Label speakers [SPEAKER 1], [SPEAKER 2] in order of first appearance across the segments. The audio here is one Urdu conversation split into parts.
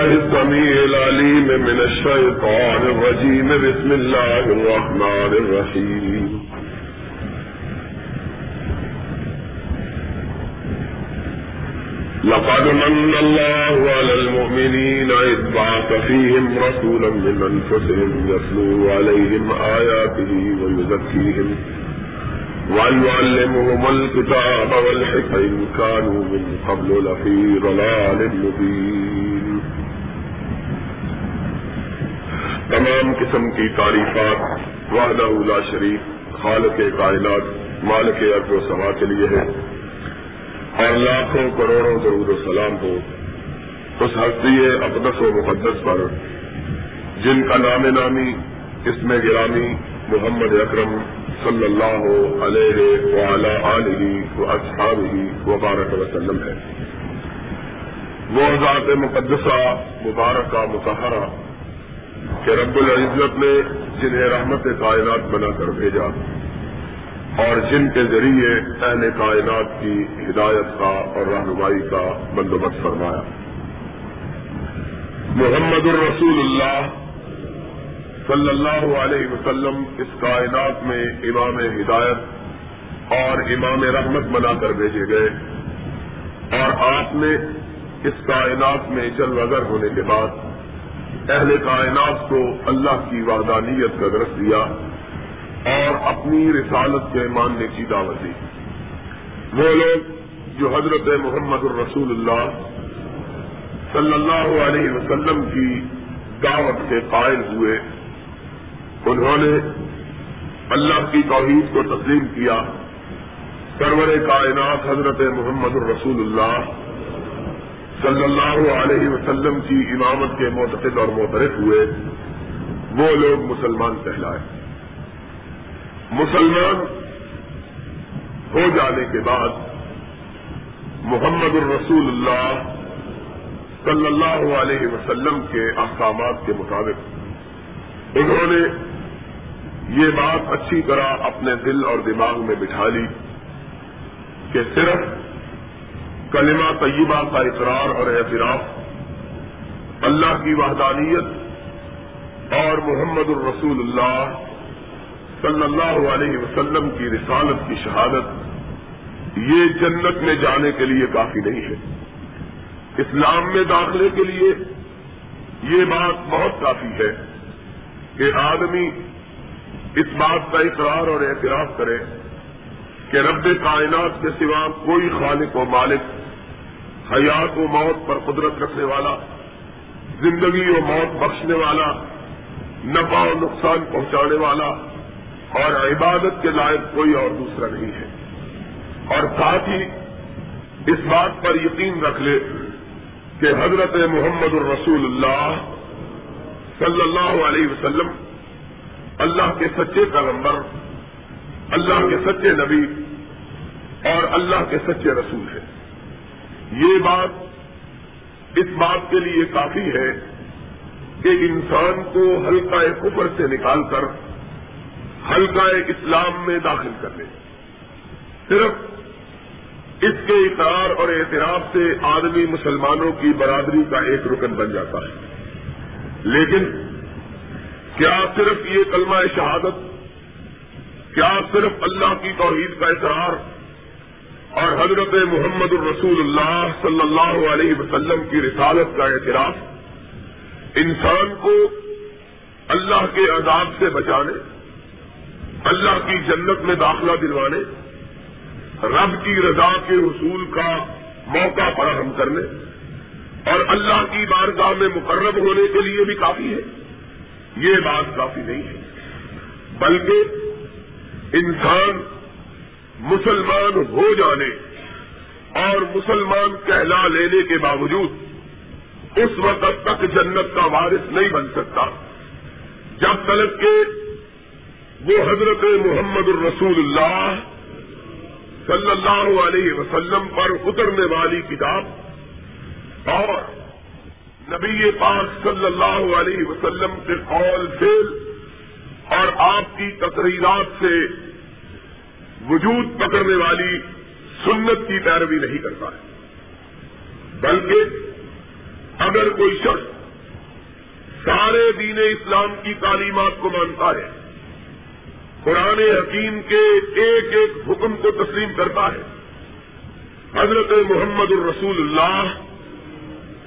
[SPEAKER 1] بالله السميع العليم من الشيطان الرجيم. بسم الله الرحمن الرحيم. لقد من الله على المؤمنين إذ بعث فيهم رسولا من أنفسهم يتلو عليهم آياته ويزكيهم ويعلمهم الكتاب والحكم إن كانوا من قبل لفي ضلال مبين. تمام قسم کی تعریفات وحدہ لا شریف خالق کائنات، مالک ارض و سما کے لیے ہے اور لاکھوں کروڑوں ضرور و سلام ہو اس ہستی اقدس و مقدس پر، جن کا نام نامی اس میں گرامی محمد اکرم صلی اللہ علیہ وعلی آلہ و اصحابہ وبارک وسلم ہے وہ ذات مقدسہ، مبارکہ متحرہ کہ رب العزت نے جنہیں رحمت کائنات بنا کر بھیجا اور جن کے ذریعے اہل کائنات کی ہدایت کا اور رہنمائی کا بندوبست فرمایا۔ محمد الرسول اللہ صلی اللہ علیہ وسلم اس کائنات میں امام ہدایت اور امام رحمت بنا کر بھیجے گئے اور آپ نے اس کائنات میں چل وگر ہونے کے بعد اہل کائنات کو اللہ کی وحدانیت کا درس دیا اور اپنی رسالت کے ماننے کی دعوت دی۔ وہ لوگ جو حضرت محمد الرسول اللہ صلی اللہ علیہ وسلم کی دعوت سے قائل ہوئے، انہوں نے اللہ کی توحید کو تسلیم کیا۔ سرور کائنات حضرت محمد الرسول اللہ صلی اللہ علیہ وسلم کی امامت کے معتقد اور معترف ہوئے، وہ لوگ مسلمان کہلائے۔ مسلمان ہو جانے کے بعد محمد الرسول اللہ صلی اللہ علیہ وسلم کے احکامات کے مطابق انہوں نے یہ بات اچھی طرح اپنے دل اور دماغ میں بٹھا لی کہ صرف کلمہ طیبہ کا اقرار اور اعتراف، اللہ کی وحدانیت اور محمد الرسول اللہ صلی اللہ علیہ وسلم کی رسالت کی شہادت یہ جنت میں جانے کے لیے کافی نہیں ہے۔ اسلام میں داخلے کے لیے یہ بات بہت کافی ہے کہ آدمی اس بات کا اقرار اور اعتراف کرے کہ رب کائنات کے سوا کوئی خالق و مالک حیات و موت پر قدرت رکھنے والا، زندگی و موت بخشنے والا، نفع و نقصان پہنچانے والا اور عبادت کے لائق کوئی اور دوسرا نہیں ہے۔ اور ساتھ ہی اس بات پر یقین رکھ لے کہ حضرت محمد الرسول اللہ صلی اللہ علیہ وسلم اللہ کے سچے پیغمبر، اللہ کے سچے نبی اور اللہ کے سچے رسول ہے یہ بات اس بات کے لیے کافی ہے کہ انسان کو ہلکا کفر سے نکال کر ہلکا اسلام میں داخل کر لے۔ صرف اس کے اقرار اور اعتراف سے آدمی مسلمانوں کی برادری کا ایک رکن بن جاتا ہے۔ لیکن کیا صرف یہ کلمہ شہادت، کیا صرف اللہ کی توحید کا اقرار اور حضرت محمد الرسول اللہ صلی اللہ علیہ وسلم کی رسالت کا اعتراف، انسان کو اللہ کے عذاب سے بچانے، اللہ کی جنت میں داخلہ دلوانے، رب کی رضا کے حصول کا موقع فراہم کرنے اور اللہ کی بارگاہ میں مقرب ہونے کے لیے بھی کافی ہے، یہ بات کافی نہیں ہے۔ بلکہ انسان مسلمان ہو جانے اور مسلمان کہلا لینے کے باوجود اس وقت تک جنت کا وارث نہیں بن سکتا۔ جب تلک کہ وہ حضرت محمد الرسول اللہ صلی اللہ علیہ وسلم پر اترنے والی کتاب اور نبی پاک صلی اللہ علیہ وسلم کے قول فیل اور آپ کی تقریرات سے وجود پکڑنے والی سنت کی پیروی نہیں کرتا ہے۔ بلکہ اگر کوئی شخص سارے دین اسلام کی تعلیمات کو مانتا ہے، قرآن حکیم کے ایک ایک حکم کو تسلیم کرتا ہے، حضرت محمد الرسول اللہ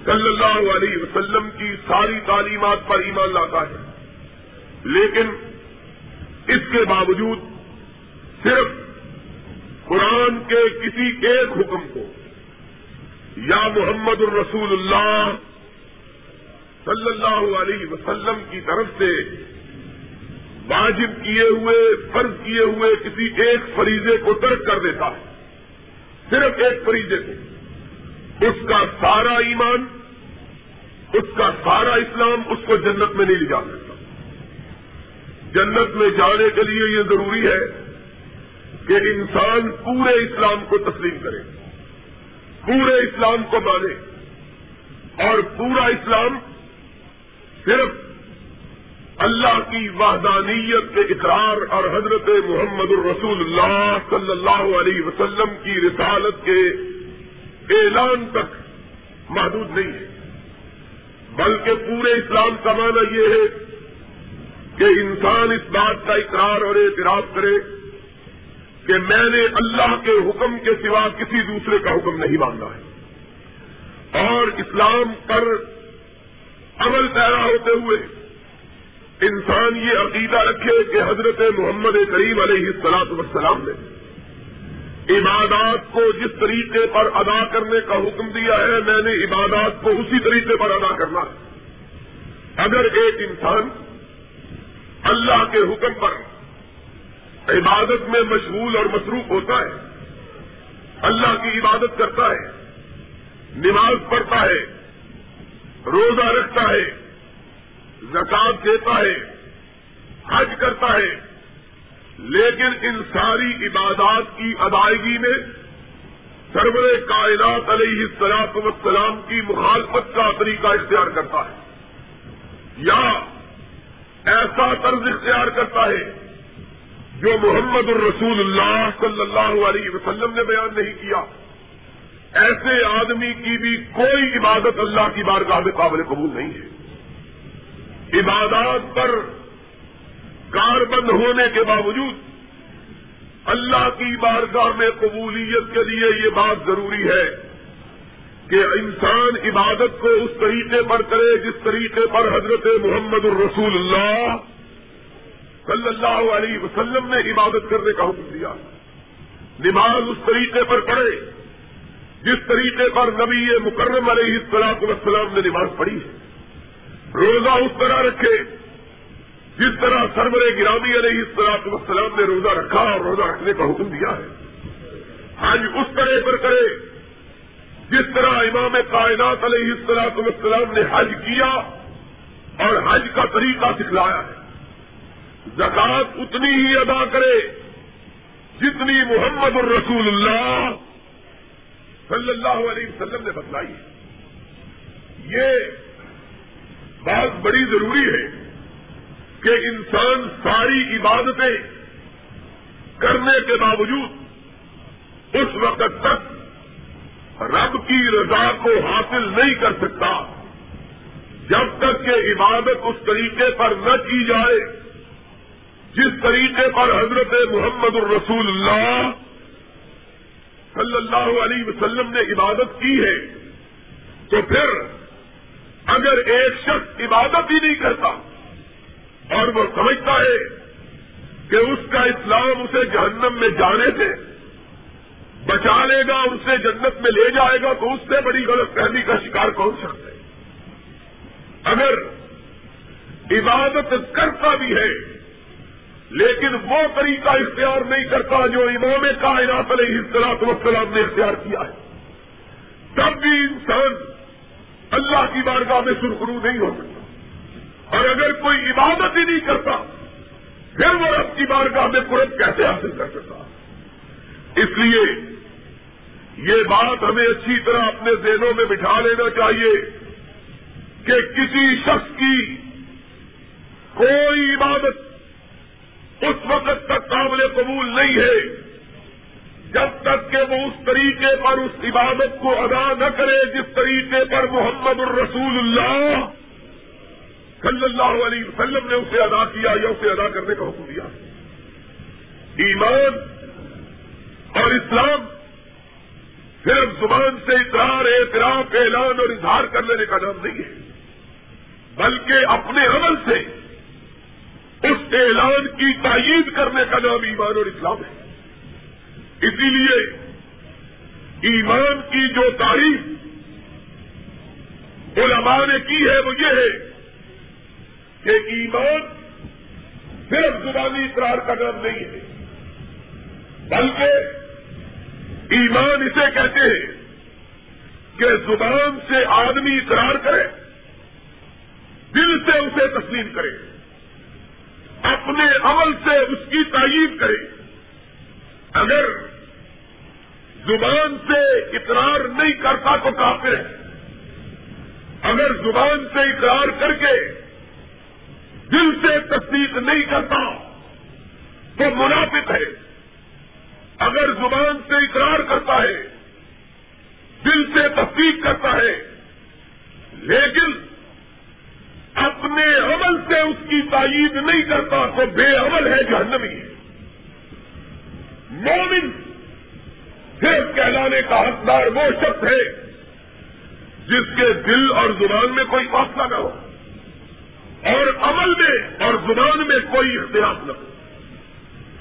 [SPEAKER 1] صلی اللہ علیہ وسلم کی ساری تعلیمات پر ایمان لاتا ہے۔ لیکن اس کے باوجود صرف قرآن کے کسی ایک حکم کو، یا محمد الرسول اللہ صلی اللہ علیہ وسلم کی طرف سے واجب کیے ہوئے، فرض کیے ہوئے کسی ایک فریضے کو ترک کر دیتا ہے۔ صرف ایک فریضے کو۔ اس کا سارا ایمان، اس کا سارا اسلام اس کو جنت میں نہیں لے جا سکتا۔ جنت میں جانے کے لیے یہ ضروری ہے کہ انسان پورے اسلام کو تسلیم کرے، پورے اسلام کو مانے اور پورا اسلام صرف اللہ کی وحدانیت کے اقرار اور حضرت محمد الرسول اللہ صلی اللہ علیہ وسلم کی رسالت کے اعلان تک محدود نہیں ہے۔ بلکہ پورے اسلام کا معنی یہ ہے کہ انسان اس بات کا اقرار اور اعتراف کرے کہ میں نے اللہ کے حکم کے سوا کسی دوسرے کا حکم نہیں ماننا ہے۔ اور اسلام پر عمل پیرا ہوتے ہوئے انسان یہ عقیدہ رکھے کہ حضرت محمد کریم علیہ السلاط وسلام نے عبادات کو جس طریقے پر ادا کرنے کا حکم دیا ہے، میں نے عبادات کو اسی طریقے پر ادا کرنا ہے۔ اگر ایک انسان اللہ کے حکم پر عبادت میں مشغول اور مصروف ہوتا ہے۔ اللہ کی عبادت کرتا ہے۔ نماز پڑھتا ہے۔ روزہ رکھتا ہے۔ زکات دیتا ہے۔ حج کرتا ہے۔ لیکن ان ساری عبادات کی ادائیگی میں سرور کائنات علیہ السلاط وسلام کی مخالفت کا طریقہ اختیار کرتا ہے۔ یا ایسا طرز اختیار کرتا ہے جو محمد الرسول اللہ صلی اللہ علیہ وسلم نے بیان نہیں کیا، ایسے آدمی کی بھی کوئی عبادت اللہ کی بارگاہ میں قابل قبول نہیں ہے۔ عبادات پر کار بند ہونے کے باوجود اللہ کی بارگاہ میں قبولیت کے لیے یہ بات ضروری ہے کہ انسان عبادت کو اس طریقے پر کرے جس طریقے پر حضرت محمد الرسول اللہ صلی اللہ علیہ وسلم نے عبادت کرنے کا حکم دیا۔ نماز اس طریقے پر پڑھے، جس طریقے پر نبی مکرم علیہ السلاط وسلام نے نماز پڑھی ہے۔ روزہ اس طرح رکھے، جس طرح سرور گرامی علیہ السلاط وسلام نے روزہ رکھا اور روزہ رکھنے کا حکم دیا ہے۔ حج اس طرح پر کرے، جس طرح امام کائنات علیہ السلاط وسلام نے حج کیا اور حج کا طریقہ سکھلایا ہے۔ زکات اتنی ہی ادا کرے جتنی محمد الرسول اللہ صلی اللہ علیہ وسلم نے بتلائی ہے۔ یہ بات بڑی ضروری ہے کہ انسان ساری عبادتیں کرنے کے باوجود اس وقت تک رب کی رضا کو حاصل نہیں کر سکتا جب تک کہ عبادت اس طریقے پر نہ کی جائے جس طریقے پر حضرت محمد الرسول اللہ صلی اللہ علیہ وسلم نے عبادت کی ہے، تو پھر اگر ایک شخص عبادت ہی نہیں کرتا اور وہ سمجھتا ہے کہ اس کا اسلام اسے جہنم میں جانے سے بچا لے گا، اسے جنت میں لے جائے گا، تو اس سے بڑی غلط فہمی کا شکار کون سکتا ہے؟ اگر عبادت کرتا بھی ہے لیکن وہ طریقہ اختیار نہیں کرتا جو امام کائنات علیہ السلاط وسلام نے اختیار کیا ہے۔ تب بھی انسان اللہ کی بارگاہ میں سرخرو نہیں ہو سکتا۔ اور اگر کوئی عبادت ہی نہیں کرتا، پھر وہ رب کی بارگاہ میں قرب کیسے حاصل کر سکتا؟ اس لیے یہ بات ہمیں اچھی طرح اپنے ذہنوں میں بٹھا لینا چاہیے کہ کسی شخص کی کوئی عبادت اس وقت تک قابل قبول نہیں ہے۔ جب تک کہ وہ اس طریقے پر اس عبادت کو ادا نہ کرے، جس طریقے پر محمد الرسول اللہ صلی اللہ علیہ وسلم نے اسے ادا کیا یا اسے ادا کرنے کا حکم دیا۔ ایمان اور اسلام صرف زبان سے اقرار، اعتراف، اعلان اور اظہار کر لینے کا نام نہیں ہے، بلکہ اپنے عمل سے اعلان کی تائید کرنے کا نام ایمان اور اسلام ہے۔ اسی لیے ایمان کی جو تعریف علماء نے کی ہے وہ یہ ہے کہ ایمان صرف زبانی اقرار کا نام نہیں ہے، بلکہ ایمان اسے کہتے ہیں کہ زبان سے آدمی اقرار کرے، دل سے اسے تسلیم کرے۔ اپنے عمل سے اس کی تعریف کرے۔ اگر زبان سے اقرار نہیں کرتا تو کافر ہے۔ اگر زبان سے اقرار کر کے دل سے تصدیق نہیں کرتا تو منافق ہے۔ اگر زبان سے اقرار کرتا ہے، دل سے تصدیق کرتا ہے، لیکن اپنے عمل سے اس کی تائید نہیں کرتا تو بے عمل ہے جہنمی۔ ہے مومن صرف کہلانے کا حقدار وہ شخص ہے جس کے دل اور زبان میں کوئی فاصلہ نہ ہو اور عمل میں اور زبان میں کوئی اختلاف نہ ہو۔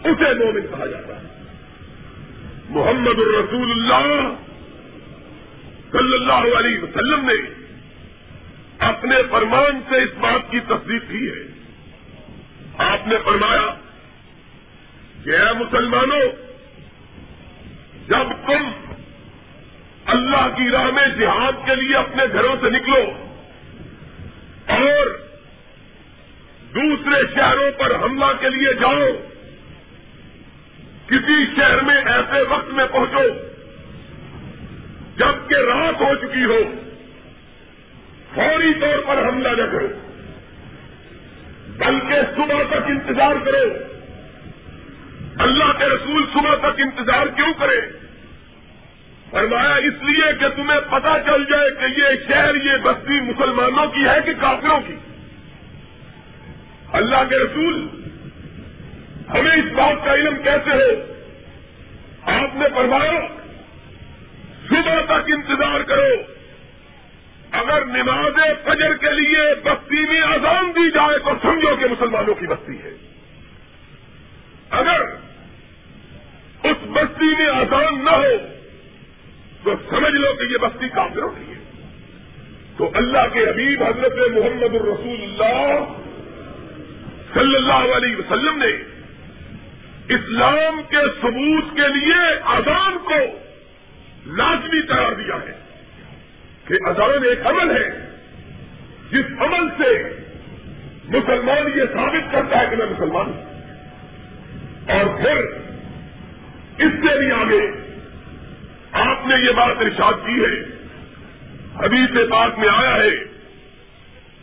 [SPEAKER 1] اسے مومن کہا جاتا ہے۔ محمد الرسول اللہ صلی اللہ علیہ وسلم نے اپنے فرمان سے اس بات کی تصدیق کی ہے۔ آپ نے فرمایا کہ اے مسلمانوں، جب تم اللہ کی راہ میں جہاد کے لیے اپنے گھروں سے نکلو اور دوسرے شہروں پر حملہ کے لیے جاؤ، کسی شہر میں ایسے وقت میں پہنچو جبکہ رات ہو چکی ہو۔ فوری طور پر حملہ نہ کرو بلکہ صبح تک انتظار کرو اللہ کے رسول صبح تک انتظار کیوں کرے؟ فرمایا، اس لیے کہ تمہیں پتا چل جائے کہ یہ شہر، یہ بستی مسلمانوں کی ہے کہ کافروں کی؟ اللہ کے رسول، ہمیں اس بات کا علم کیسے ہو آپ نے فرمایا، صبح تک انتظار کرو۔ اگر نماز فجر کے لیے بستی میں اذان دی جائے تو سمجھو کہ مسلمانوں کی بستی ہے۔ اگر اس بستی میں اذان نہ ہو تو سمجھ لو کہ یہ بستی کافروں کی ہے۔ تو اللہ کے حبیب حضرت محمد الرسول اللہ صلی اللہ علیہ وسلم نے اسلام کے ثبوت کے لیے اذان کو لازمی قرار دیا ہے۔ کہ اذان ایک عمل ہے۔ جس عمل سے مسلمان یہ ثابت کرتا ہے کہ میں مسلمان ہوں۔ اور پھر اس سے بھی آگے آپ نے یہ بات ارشاد کی ہے۔ ابھی سے بات میں آیا ہے۔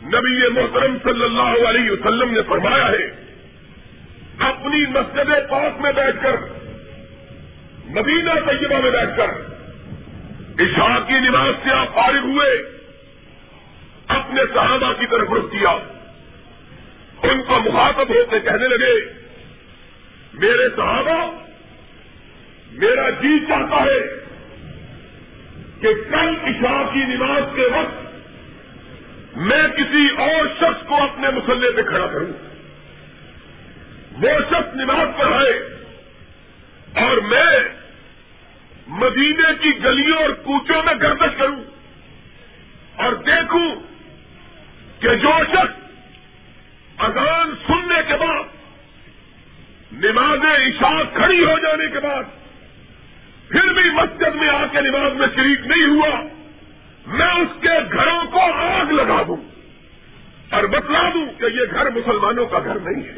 [SPEAKER 1] نبی محترم صلی اللہ علیہ وسلم نے فرمایا ہے، اپنی مسجد پاک میں بیٹھ کر، مدینہ طیبہ میں بیٹھ کر عشاء کی نماز سے آپ فارغ ہوئے، اپنے صحابہ کی طرف رخ کیا۔ ان کو مخاطب ہوتے کہنے لگے، میرے صحابہ، میرا جی چاہتا ہے کہ کل عشاء کی نماز کے وقت میں کسی اور شخص کو اپنے مسلح پہ کھڑا کروں۔ وہ شخص نماز پڑھائے اور میں مدینے کی گلیوں اور کوچوں میں گردش کروں اور دیکھوں کہ جو شخص اذان سننے کے بعد، نماز عشاء کھڑی ہو جانے کے بعد، پھر بھی مسجد میں آ کے نماز میں شریک نہیں ہوا، میں اس کے گھروں کو آگ لگا دوں اور بتلا دوں کہ یہ گھر مسلمانوں کا گھر نہیں ہے۔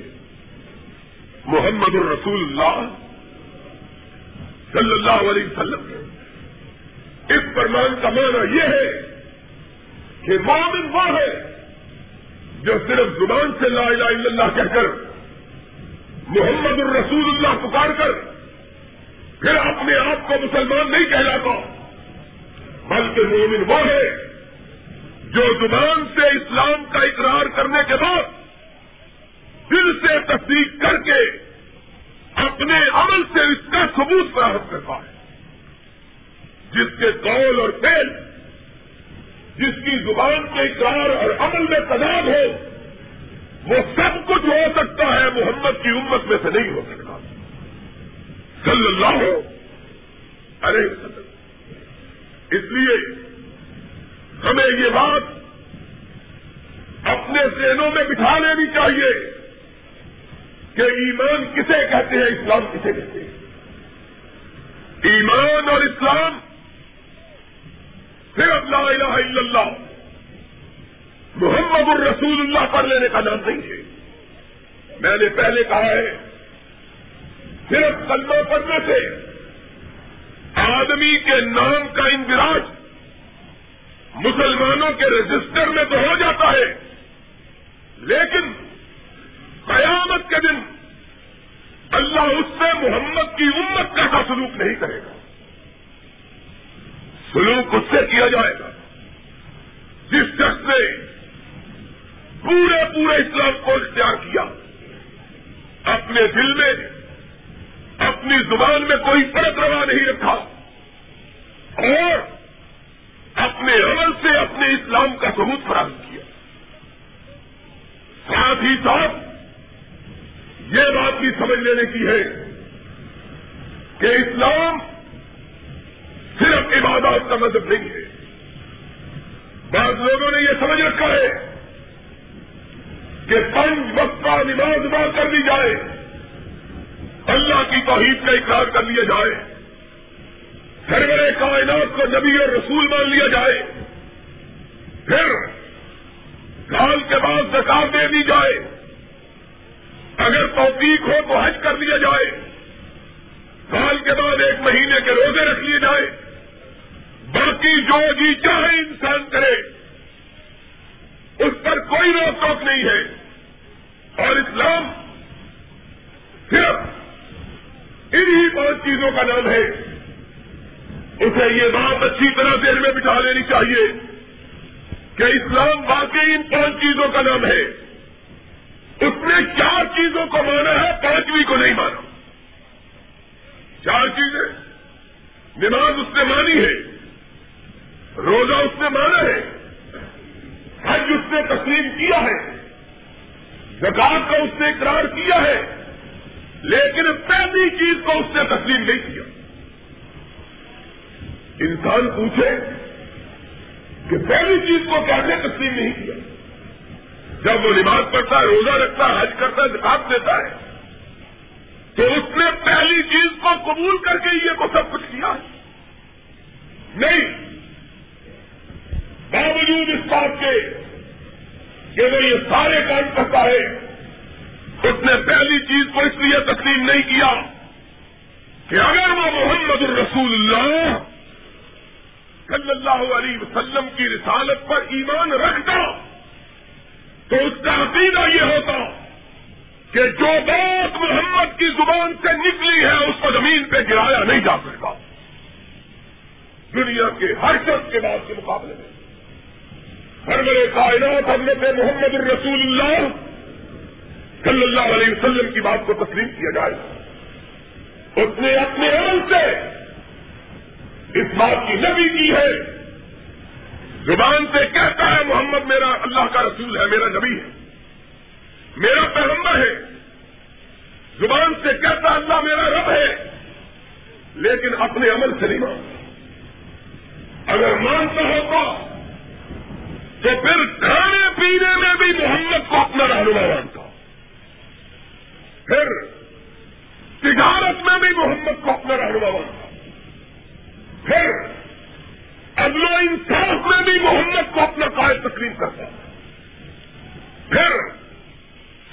[SPEAKER 1] محمد الرسول اللہ صلی اللہ علیہ وسلم. اس فرمان کا معنی یہ ہے کہ مومن وہ ہے جو صرف زبان سے لا الہ الا اللہ کہہ کر محمد الرسول اللہ پکار کر پھر اپنے آپ کو مسلمان نہیں کہلاتا، بلکہ مومن وہ ہے جو زبان سے اسلام کا اقرار کرنے کے بعد دل سے تصدیق کر کے اپنے عمل سے اس کا ثبوت فراہم کرتا ہے جس کے قول اور فیل جس کی زبان کے اقرار اور عمل میں تضاد ہو، وہ سب کچھ ہو سکتا ہے، محمد کی امت میں سے نہیں ہو سکتا۔ صلی اللہ ہو ارے اس لیے ہمیں یہ بات اپنے ذہنوں میں بٹھا لینی چاہیے۔ کہ ایمان کسے کہتے ہیں؟ اسلام کسے کہتے ہیں؟ ایمان اور اسلام۔ صرف لا الہ الا اللہ۔ محمد الرسول اللہ پڑھ لینے کا نام نہیں ہے۔ میں نے پہلے کہا ہے صرف کلمہ پڑھنے سے آدمی کے نام کا اندراج مسلمانوں کے رجسٹر میں تو ہو جاتا ہے، لیکن قیامت کے دن اللہ اس سے محمد کی امت کا سلوک نہیں کرے گا۔ سلوک اس سے کیا جائے گا؟ جس شخص نے پورے پورے اسلام کو اختیار کیا، اپنے دل میں، اپنی زبان میں کوئی فرق روا نہیں رکھا، اور اپنے عمل سے اپنے اسلام کا ثبوت فراہم کیا۔ ساتھ ہی ساتھ یہ بات بھی سمجھ لینے کی ہے کہ اسلام صرف عبادات کا مذہب نہیں ہے۔ بعض لوگوں نے یہ سمجھ رکھا ہے کہ پنج وقت کا نماز ادا کر دی جائے، اللہ کی توحید کا اقرار کر لیا جائے، سرور کائنات کو نبی اور رسول مان لیا جائے، پھر سال کے بعد زکات دے دی جائے۔ اگر توفیق ہو تو حج کر لیا جائے۔ سال کے بعد ایک مہینے کے روزے رکھ لیے جائے۔ باقی جو جی چاہے انسان کرے۔ اس پر کوئی روک ٹوک نہیں ہے۔ اور اسلام صرف انہی پانچ چیزوں کا نام ہے۔ اسے یہ بات اچھی طرح دیر میں بٹھا لینی چاہیے کہ اسلام واقعی ان پانچ چیزوں کا نام ہے۔ اس نے چار چیزوں کو مانا ہے، پانچویں کو نہیں مانا۔ چار چیزیں۔ نماز اس نے مانی ہے، روزہ اس نے مانا ہے، حج اس نے تسلیم کیا ہے زکات کا اس نے اقرار کیا ہے، لیکن پہلی چیز کو اس نے تسلیم نہیں کیا۔ انسان پوچھے کہ پہلی چیز کو کیسے تسلیم نہیں کیا؟ جب وہ نماز پڑھتا ہے، روزہ رکھتا ہے، حج کرتا ہے، زکات دیتا ہے، تو اس نے پہلی چیز کو قبول کر کے یہ کو سب کچھ کیا نہیں، باوجود اس بات کے کہ وہ یہ سارے کام کرتا ہے، اس نے پہلی چیز کو اس لیے تسلیم نہیں کیا کہ اگر وہ محمد الرسول اللہ صلی اللہ علیہ وسلم کی رسالت پر ایمان رکھتا تو اس کا عقیدہ یہ ہوتا کہ جو بات محمد کی زبان سے نکلی ہے، اس کو زمین پہ گرایا نہیں جا سکتا۔ دنیا کے ہر شخص کے بعد کے مقابلے میں۔ ہر میرے کائنات حضرت محمد الرسول اللہ صلی اللہ علیہ وسلم کی بات کو تسلیم کیا جائے۔ اس نے اپنے عمل سے اس بات کی نبی کی ہے۔ زبان سے کہتا ہے محمد میرا اللہ کا رسول ہے، میرا نبی ہے۔ میرا پیغمبر ہے۔ زبان سے کہتا اللہ میرا رب ہے۔ لیکن اپنے عمل سے نہیں مانتا۔ اگر مانتا ہوتا تو پھر کھانے پینے میں بھی محمد کو اپنا رہنما مانتا۔ پھر تجارت میں بھی محمد کو اپنا رہنما مانتا۔ پھر اگلو انصاف میں بھی محمد کو اپنا قائد تقریب کرتا پھر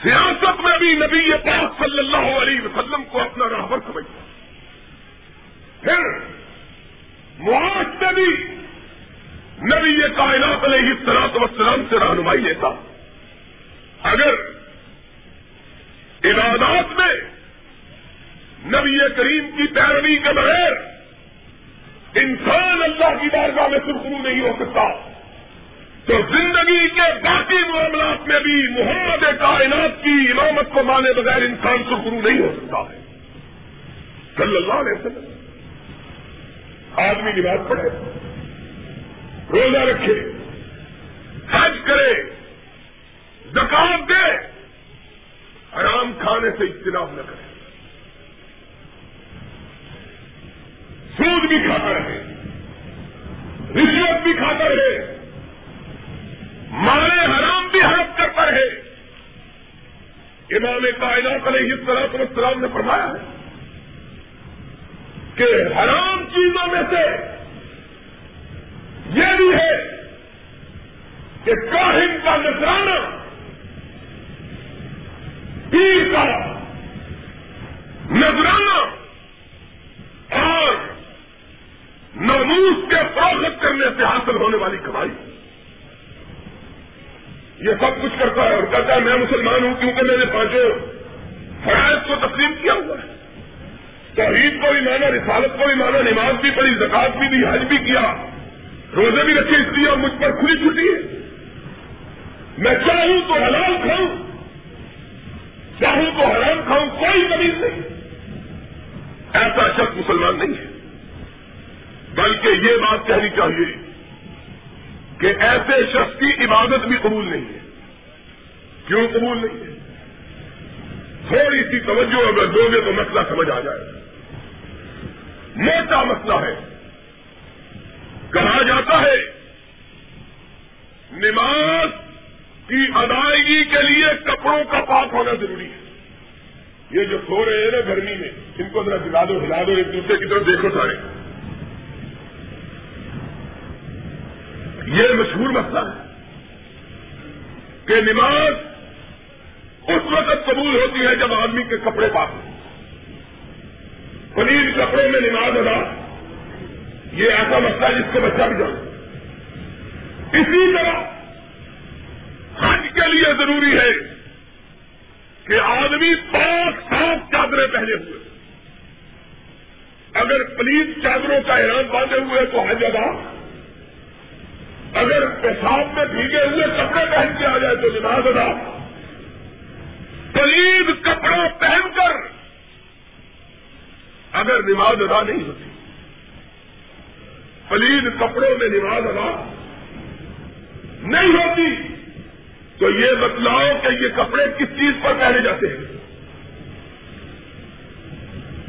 [SPEAKER 1] سیاست میں بھی نبی پاک صلی اللہ علیہ وسلم کو اپنا راہبر سمجھتا پھر معاش میں بھی نبی کائنات علیہ السلاط وسلام سے رہنمائی لیتا اگر عبادات میں نبی کریم کی پیروی کے بغیر انسان اللہ کی بارگاہ میں سرخرو نہیں ہو سکتا۔ تو زندگی کے باقی معاملات میں بھی محمد کائنات کی امامت کو مانے بغیر انسان سرخرو نہیں ہو سکتا ہے۔ صلی اللہ علیہ وسلم۔ آدمی نماز پڑھے۔ روزہ رکھے۔ حج کرے۔ زکات دے۔ حرام کھانے سے اجتناب نہ کرے۔ سود بھی کھاتا رہے، رشوت بھی کھاتا رہے مارے حرام بھی حرف کرتا رہے۔ امام کائنات علیہ السلام السلام نے فرمایا ہے کہ حرام چیزوں میں سے یہ بھی ہے کہ کاہن کا نسرانہ پیر کا نذرانہ اور نموس کے فروخت کرنے سے حاصل ہونے والی کمائی۔ یہ سب کچھ کرتا ہے اور کہتا ہے میں مسلمان ہوں کیونکہ میں نے پانچوں فرائض کو تسلیم کیا ہوا ہے۔ توحید کو بھی مانا، رسالت کو بھی مانا، نماز بھی پڑھی زکات بھی دی، حج بھی کیا۔ روزے بھی رکھے اس لیے اور مجھ پر کھلی چھٹی ہے۔ میں چاہوں تو حلال کھاؤں، چاہوں تو حرام کھاؤں، کوئی کمی نہیں۔ ایسا شخص مسلمان نہیں ہے۔ بلکہ یہ بات کہنی چاہیے کہ ایسے شخص کی عبادت بھی قبول نہیں ہے۔ کیوں قبول نہیں ہے؟ تھوڑی سی توجہ اگر دو گے تو مسئلہ سمجھ آ جائے۔ موٹا مسئلہ ہے۔ کہا جاتا ہے، نماز کی ادائیگی کے لیے کپڑوں کا پاک ہونا ضروری ہے۔ یہ جو سو رہے ہیں نا گرمی میں، ان کو ذرا دلا دو، ہلا دو، ایک دوسرے کی طرف دیکھو سارے۔ یہ مشہور مسئلہ ہے کہ نماز اس وقت قبول ہوتی ہے جب آدمی کے کپڑے پاک ہوں۔ پنیر کپڑوں میں نماز ادا۔ یہ ایسا مسئلہ ہے جس کو بچہ بھی جانا۔ اسی طرح حج کے لیے ضروری ہے کہ آدمی پاک صاف چادریں پہنے ہوئے۔ اگر پلیز چادروں کا اعلان باندھے ہوئے تو حج ادا۔ اگر پیشاب میں بھیگے ہوئے کپڑے پہن کے آ جائے تو نماز ادا۔ پلیز کپڑا پہن کر اگر نماز ادا نہیں ہوتی پلیز کپڑوں میں نماز ادا نہیں ہوتی، تو یہ بتلاؤ کہ یہ کپڑے کس چیز پر پہنے جاتے ہیں؟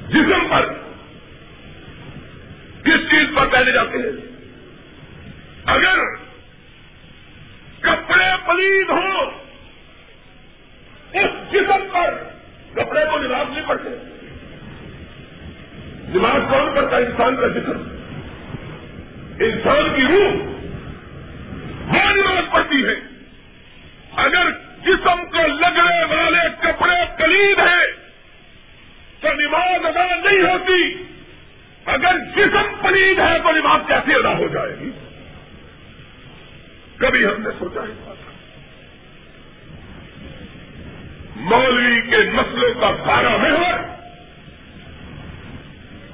[SPEAKER 1] جسم پر۔ کس چیز پر پہنے جاتے ہیں؟ اگر کپڑے پلید ہوں، اس جسم پر کپڑے کو نماز نہیں پڑتے نماز کون کرتا ہے؟ انسان کا جسم۔ انسان کی روح وہ نماز پڑتی ہے۔ اگر جسم کو لگنے والے کپڑے کلید ہیں، تو نماز ادا نہیں ہوتی۔ اگر جسم پلید ہے، تو نماز کیسے ادا ہو جائے گی؟ کبھی ہم نے سوچا ہی مولوی کے مسئلوں کا سارا محور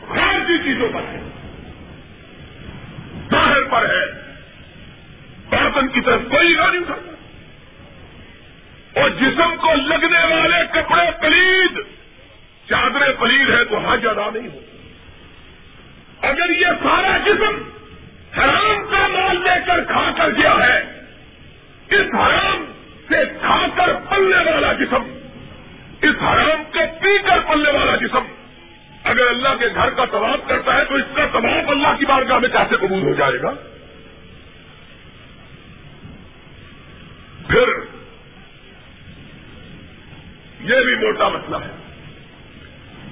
[SPEAKER 1] خارجی چیزوں پر ہے۔ باہر پر ہے۔ برتن کی طرف کوئی گاڑی اٹھاتا۔ اور جسم کو لگنے والے کپڑے پلید، چادریں پلید ہے تو حج ادا نہیں ہو اگر یہ سارا جسم حرام کا مال لے کر کھا کر گیا ہے۔ اس حرام سے کھا کر پلنے والا جسم، اس حرام کو پی کر پلنے والا جسم۔ اگر اللہ کے گھر کا طواف کرتا ہے تو اس کا طواف اللہ کی بارگاہ میں کیسے قبول ہو جائے گا؟ پھر یہ بھی موٹا مسئلہ ہے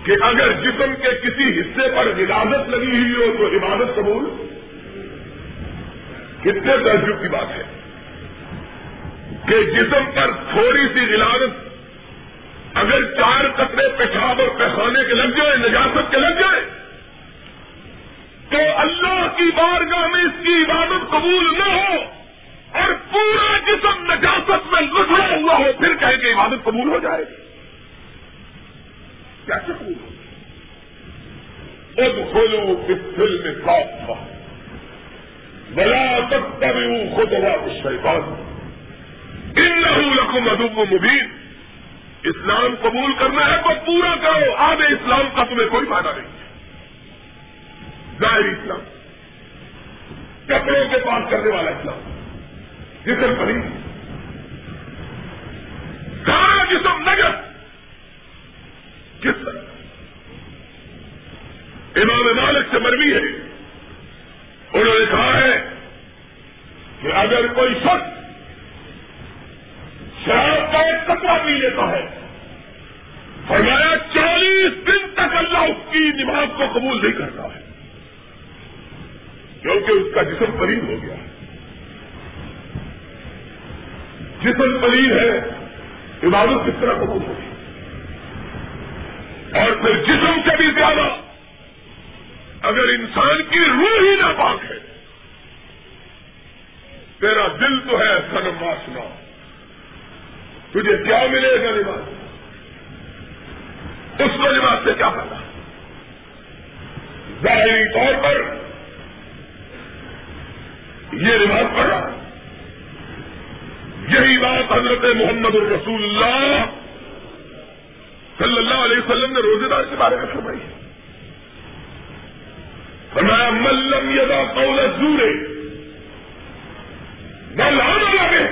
[SPEAKER 1] کہ اگر جسم کے کسی حصے پر عبادت لگی ہوئی ہو تو عبادت قبول کتنے درجوں کی بات ہے کہ جسم پر تھوڑی سی غلادت اگر چار قطرے پیشاب اور پیخانے کے لگ جائے، نجاست کے لگ جائے، تو اللہ کی بارگاہ میں اس کی عبادت قبول نہ ہو اور پورا جسم نجاست میں لسڑا ہوا ہو، پھر کہیں کہ عبادت قبول ہو جائے گی۔ کیسے قبول ہو اب کھولو اس فلم خاص بلا تک کبھی خود ہوا شیطان ان ادب مبین اسلام قبول کرنا ہے تو پورا کرو. آدھے اسلام کا تمہیں کوئی فائدہ نہیں ظاہر اسلام. کپڑوں کے پاس کرنے والا اسلام. جسم بنی سارا جسم نگر کس طرح امام مالک سے مروی ہے. انہوں نے کہا ہے کہ اگر کوئی شخص شراب کا ایک کپڑا پی لیتا ہے، فرمایا چالیس دن تک اللہ اس کی نماز کو قبول نہیں کرتا ہے، کیونکہ اس کا جسم قریب ہو گیا جسم قریب ہے، عبادت کس طرح قبول ہوگی؟ اور پھر جسم سے بھی زیادہ اگر انسان کی روح ہی نہ پاک ہے، تیرا دل تو ہے سنم واسنا تجھے کیا ملے گا نماز اس کو نماز سے کیا پتا ظاہری طور پر یہ نماز پڑھ رہا۔ یہی بات حضرت محمد الرسول اللہ صلی اللہ علیہ وسلم نے روزے دار کے بارے میں فرمائی ہے۔ فرمایا ملم یدا قول زورے نہ لانا لگے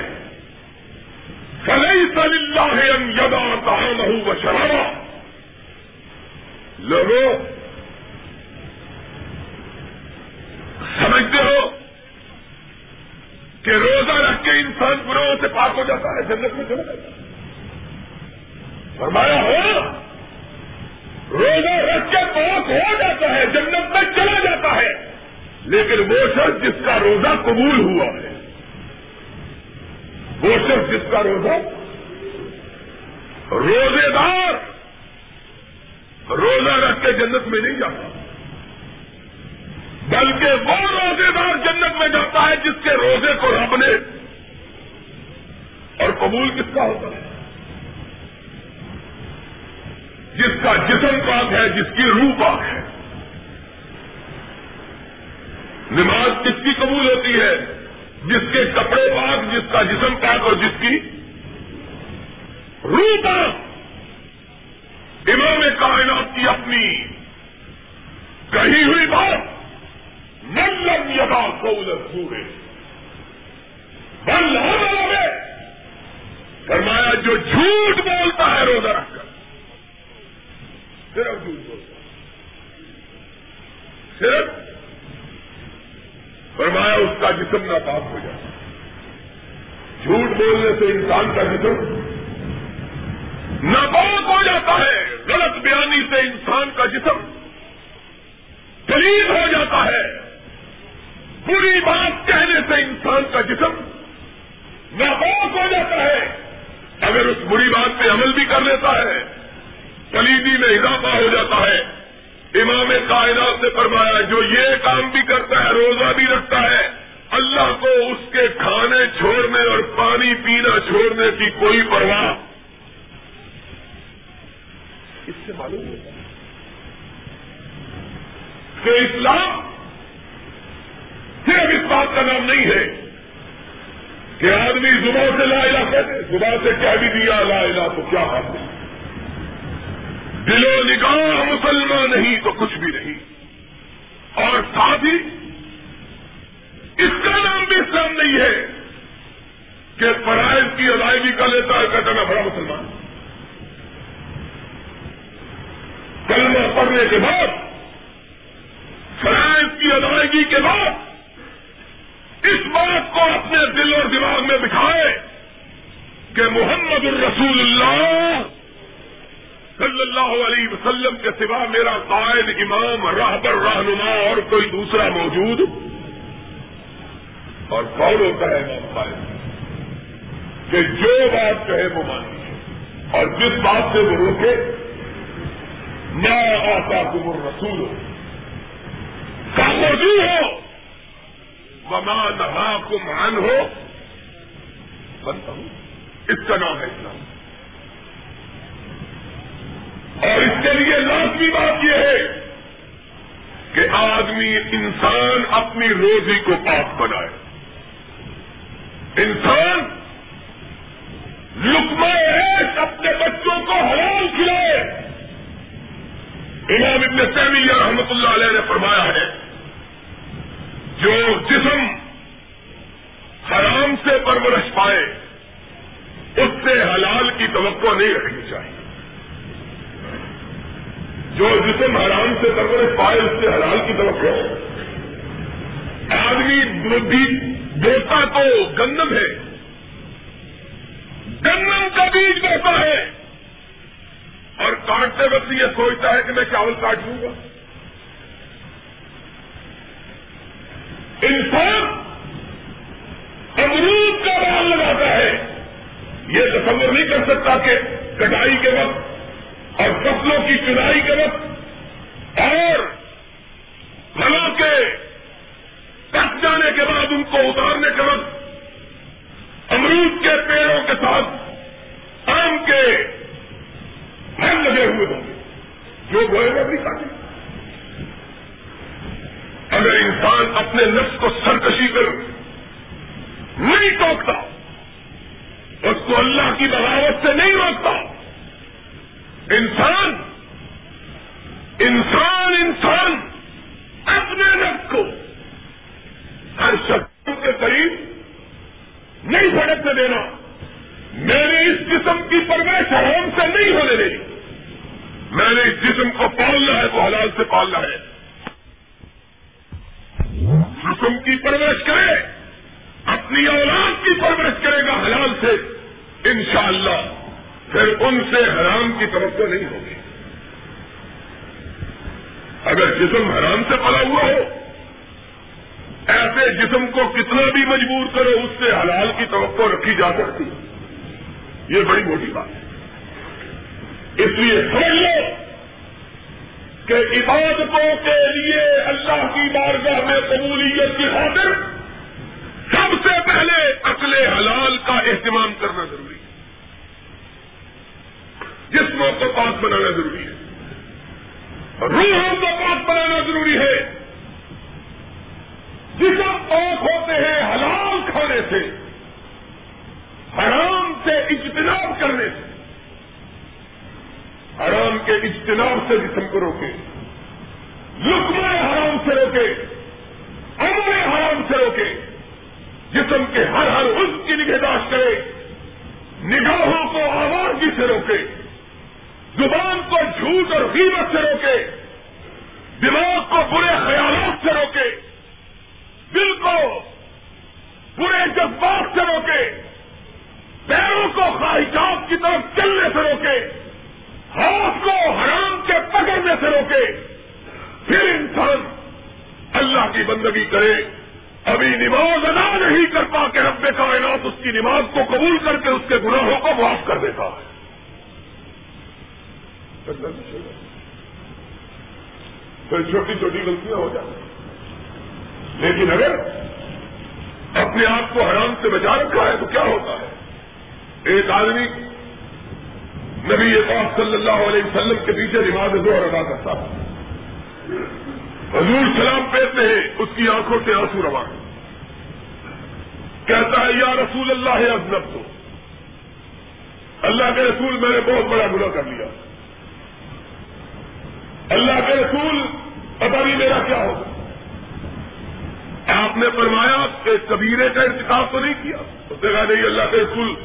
[SPEAKER 1] فلئی صلی اللہ یدا کہاں و شرابا لوگوں سمجھتے ہو کہ روزہ رکھ کے انسان گروہوں سے پاک ہو جاتا ہے، جنت میں چلا جاتا ہے۔ فرمایا ہو روزہ رکھ کے پاک ہو جاتا ہے، جنت میں چلا جاتا ہے۔ لیکن وہ شخص جس کا روزہ قبول ہوا ہے، وہ شخص جس کا روزہ روزے دار، روزہ رکھ کے جنت میں نہیں جاتا۔ بلکہ وہ روزے دار جنت میں جاتا ہے جس کے روزے کو رب نے اور قبول کس کا ہوتا ہے؟ جس کا جسم پاک ہے، جس کی روح پاک ہے۔ نماز کس کی قبول ہوتی ہے؟ جس کے کپڑے پاک، جس کا جسم پاک اور جس کی روح پاک۔ امام کائنات کی اپنی کہی ہوئی بات ملم یدا قول سورے بل ہوگا فرمایا، جو جھوٹ بولتا ہے روزہ صرف جھوٹ بولتا صرف فرمایا اس کا جسم ناپاک ہو جاتا جھوٹ بولنے سے انسان کا جسم ناپاک ہو جاتا ہے۔ غلط بیانی سے انسان کا جسم پلیز ہو جاتا ہے۔ بری بات کہنے سے انسان کا جسم ناپاک ہو جاتا ہے۔ اگر اس بری بات پہ عمل بھی کر لیتا ہے کلیدی میں اضافہ ہو جاتا ہے۔ امام کائنات نے فرمایا، جو یہ کام بھی کرتا ہے، روزہ بھی رکھتا ہے، اللہ کو اس کے کھانے چھوڑنے اور پانی پینا چھوڑنے کی کوئی پرواہ۔ اس سے معلوم ہوتا ہے کہ اسلام صرف اس بات کا نام نہیں ہے کہ آدمی زبان سے لا الہ کہتے زبان سے کہہ بھی دیا، لا الہ تو کیا حاصل دل و نگاہ مسلمان نہیں تو کچھ بھی نہیں۔ اور ساتھ ہی اس کا نام بھی اسلام نہیں ہے کہ فرائض کی ادائیگی کا لیتا ہے، کہتا میں بڑا مسلمان کلمہ پڑھنے کے بعد، فرائض کی ادائیگی کے بعد اس بات کو اپنے دل اور دماغ میں بٹھائے کہ محمد الرسول اللہ صلی اللہ علیہ وسلم کے سوا میرا قائد امام راہبر رہنما اور کوئی دوسرا موجود؟ اور کون ہوتا ہے امام قائد کہ جو بات کہے وہ مانی اور جس بات سے وہ روکے نہ آتا تم رسول ہو کا ہو؟ وما نہا کو مان ہو بنتا ہوں۔ اس کا نام ہے اسلام۔ اور اس کے لیے لازمی بات یہ ہے کہ آدمی انسان اپنی روزی کو پاک بنائے۔ انسان لکما ایک اپنے بچوں کو حلال کھلائے۔ امام ابن تیمیہ رحمت اللہ علیہ نے فرمایا ہے، جو جسم حرام سے پرورش پائے، اس سے حلال کی توقع نہیں رکھنی چاہیے۔ جو جسم حرام سے پرورش پائے اس سے حلال کی توقع آدمی دیتا تو گندم ہے۔ گندم کا بیج بوتا ہے۔ اور کاٹتے وقت یہ سوچتا ہے کہ میں چاول کاٹ لوں گا۔ انسان امرود کا بال لگاتا ہے۔ یہ تصور نہیں کر سکتا کہ کٹائی کے وقت اور فصلوں کی چنائی کرو وقت اور پھلوں کے کٹ جانے کے بعد ان کو اتارنے کے وقت امرود کے پیڑوں کے ساتھ آم کے پھل لگے ہوئے ہوں گے جو گوئے گا بھی کاٹے اگر انسان اپنے نفس کو سرکشی کر نہیں ٹوکتا اس کو اللہ کی بغاوت سے نہیں روکتا انسان انسان انسان اپنے نفس کو ہر شخص کے قریب نہیں بھڑکنے دینا میرے اس جسم کی پرورش حرام سے نہیں ہونے دینی میں نے اس جسم کو پالنا ہے تو حلال سے پالنا ہے جسم کی پرورش کرے اپنی اولاد کی پرورش کرے گا حلال سے انشاءاللہ پھر ان سے حرام کی توقع نہیں ہوگی اگر جسم حرام سے پلا ہوا ہو ایسے جسم کو کتنا بھی مجبور کرو اس سے حلال کی توقع رکھی جا سکتی یہ بڑی موٹی بات ہے اس لیے سمجھ لو کہ عبادتوں کے لیے اللہ کی بارگاہ میں قبولیت کی خاطر سب سے پہلے عقل حلال کا اہتمام کرنا ضروری ہے جسموں کو پاک بنانا ضروری ہے روحوں کو پاک بنانا ضروری ہے جسم پاک ہوتے ہیں حلال کھانے سے حرام سے اجتناب کرنے سے حرام کے اجتناب سے جسم کو روکے لکمے حرام سے روکے، امر حرام سے روکے، جسم کے ہر ہر اس کی نگہداشت کرے، نگاہوں کو آوازی سے روکے، زبان کو جھوٹ اور قیمت سے روکے، دماغ کو برے خیالات سے روکے، دل کو برے جذبات سے روکے، پیروں کو خواہشات کی طرف چلنے سے روکے۔ ہاتھ کو حرام کے پکڑنے سے روکے، پھر انسان اللہ کی بندگی کرے، ابھی نماز ادا نہیں کر پا کے رب کائنات اس کی نماز کو قبول کر کے اس کے گناہوں کو معاف کر دیتا ہے۔ پھر چھوٹی چھوٹی غلطیاں ہو جاتی لیکن اگر اپنے آپ کو حرام سے بچا رکھا ہے تو کیا ہوتا ہے؟ ایک آدمی نبی پاک صلی اللہ علیہ وسلم کے پیچھے نماز زور ادا کرتا حضور سلام پیتے ہیں، اس کی آنکھوں سے آنسو روا کہتا ہے، یا رسول اللہ ازنب تو اللہ کے رسول میں نے بہت بڑا گناہ کر لیا۔ اللہ کے رسول پتا نہیں میرا کیا ہوگا آپ نے فرمایا کہ کبیرے کا انتخاب تو نہیں کیا۔ اس نے کہا، نہیں، اللہ کے رسول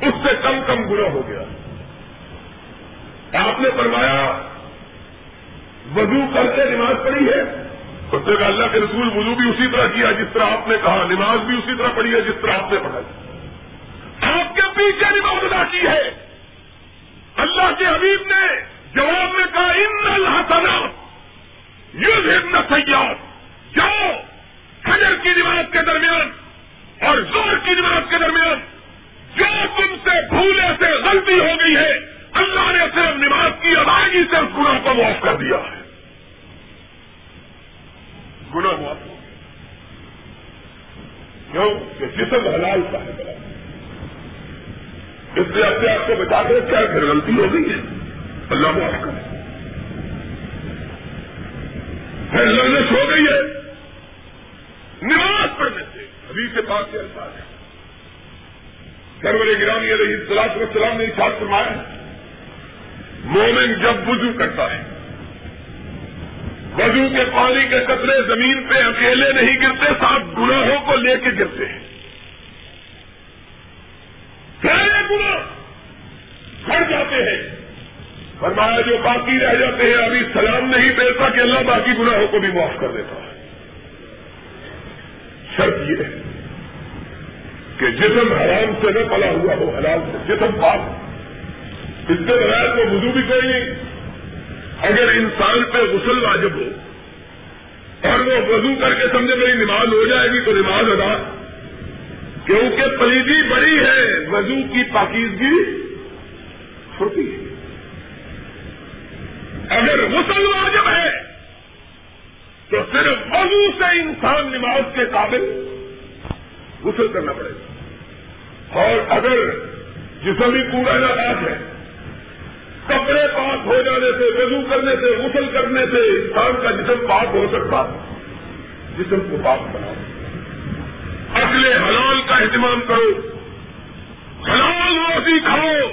[SPEAKER 1] اس سے کم کم گنا ہو گیا۔ آپ نے فرمایا، وضو کر کے نماز پڑھی ہے؟ اس نے کہا، اللہ کے رسول وضو بھی اسی طرح کیا جس طرح آپ نے کہا، نماز بھی اسی طرح پڑھی ہے جس طرح آپ نے پڑھائی۔ آپ کے پیچھے نماز ادا کی ہے۔ اللہ کے حبیب نے جواب میں کہا، ان الحسنات یوز ہند سیاح جاؤ حجر کی نماز کے درمیان اور زور کی نماز کے درمیان جو تم سے بھولے سے غلطی ہو گئی ہے اللہ نے صرف نماز کی ادائیگی سے اس گناہ کو معاف کر دیا ہے۔ گناہ معاف ہو کیوں؟ کہ جسم حلال کا ہے۔ بڑا اس لیے اپنے آپ کو بتا کر کیا پھر غلطی ہو گئی ہے؟ اللہ معاف کرے۔ پھر لذت ہو گئی ہے۔ نماز پڑھنے سے۔ ابھی سے بات کے الفاظ ہے۔ سرور گرامی علیہ السلام السلام نے ساتھ فرمایا مومن جب وضو کرتا ہے وضو کے پانی کے قطرے زمین پہ اکیلے نہیں گرتے، ساتھ گناہوں کو لے کے گرتے ہیں۔ سارے گنا بڑھ جاتے ہیں۔ فرمایا جو باقی رہ جاتے ہیں، ابھی سلام نہیں دیتا کہ اللہ باقی گناہوں کو بھی معاف کر دیتا ہے۔ شرط یہ ہے کہ جسم حرام سے نہ پلا ہوا ہو، حلال سے۔ جسم پاک۔ اس کے بغیر کو وضو بھی کوئی نہیں۔ اگر انسان پہ غسل واجب ہو وضو کر کے سمجھے میری نماز ہو جائے گی تو نماز ادا۔ کیونکہ پلیدی بڑی ہے، وضو کی پاکیزگی چھوٹی ہے۔ اگر غسل واجب ہے، تو صرف وضو سے انسان نماز کے قابل غسل کرنا پڑے گا۔ اور اگر جسم بھی پورا ناراض ہے، کپڑے پاک ہو جانے سے، وضو کرنے سے، غسل کرنے سے انسان کا جسم پاک ہو سکتا جسم کو پاک بناؤ۔ اگلے حلال کا اہتمام کرو۔ حلال روٹی کھاؤ۔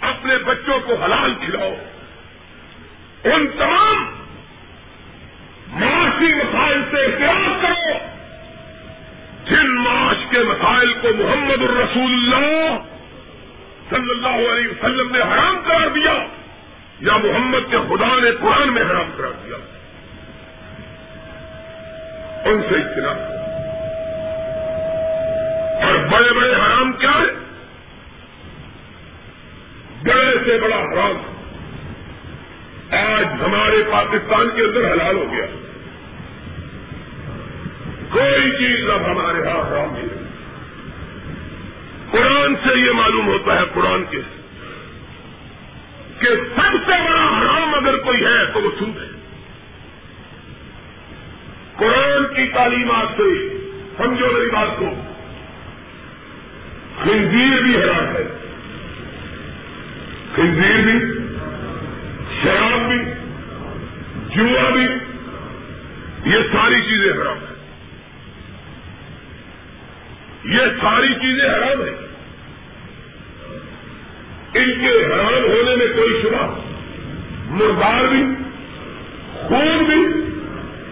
[SPEAKER 1] اپنے بچوں کو حلال کھلاؤ۔ ان تمام معاشی مسائل سے احتیاط کرو۔ جن معاش کے مسائل کو محمد الرسول اللہ صلی اللہ علیہ وسلم نے حرام قرار دیا یا محمد کے خدا نے قرآن میں حرام قرار دیا۔ ان سے اختلاف اور بڑے بڑے حرام کیا ہے بڑے سے بڑا حرام۔ آج ہمارے پاکستان کے اندر حلال ہو گیا۔ کوئی چیز اب ہمارے ہاں حرام نہیں۔ قرآن سے یہ معلوم ہوتا ہے، قرآن کے کہ سب سے بڑا حرام اگر کوئی ہے تو وہ سود قرآن کی تعلیمات سے سمجھو میری بات کو۔ خنزیر بھی حرام ہے۔ خنزیر بھی، شراب بھی جوا بھی، یہ ساری چیزیں حرام ہیں۔ یہ ساری چیزیں حرام ہیں۔ ان کے حرام ہونے میں کوئی شبہ مردار بھی، خون بھی